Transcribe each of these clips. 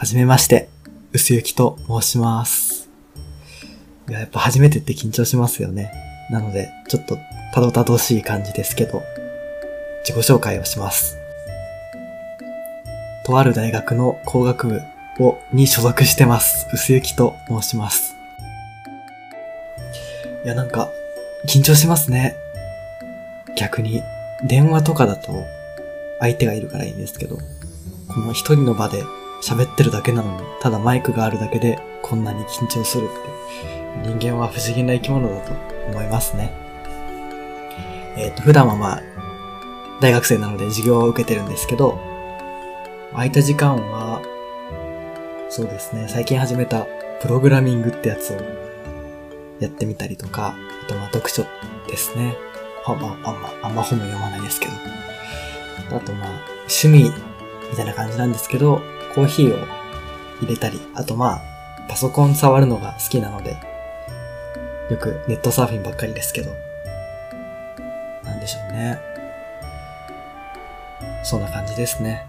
はじめまして、薄雪と申します。いや、やっぱ初めてって緊張しますよね。なので、ちょっとたどたどしい感じですけど、自己紹介をします。とある大学の工学部をに所属してます。薄雪と申します。いや、なんか、緊張しますね。逆に、電話とかだと、相手がいるからいいんですけど、この一人の場で喋ってるだけなのに、ただマイクがあるだけでこんなに緊張するって、人間は不思議な生き物だと思いますね。えっ、と、普段はまあ、大学生なので授業を受けてるんですけど、空いた時間は、そうですね、最近始めたプログラミングってやつをやってみたりとか、あとまあ読書ですね。あん、まあ、あんま、あんま本も読まないですけど。あとまあ、趣味みたいな感じなんですけど、コーヒーを入れたり、あとまあ、パソコン触るのが好きなので、よくネットサーフィンばっかりですけど、なんでしょうね。そんな感じですね。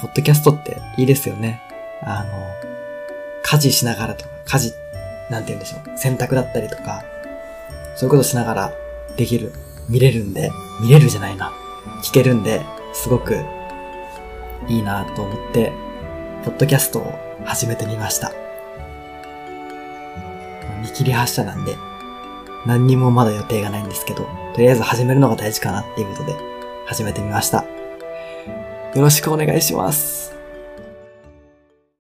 ポッドキャストっていいですよね。あの、家事しながらとか、家事、なんて言うんでしょう。洗濯だったりとか、そういうことしながらできる、見れるんで、見れるじゃないな。聞けるんで、すごくいいなと思って、ポッドキャストを始めてみました。見切り発車なんで、何にもまだ予定がないんですけど、とりあえず始めるのが大事かなっていうことで、始めてみました。よろしくお願いします。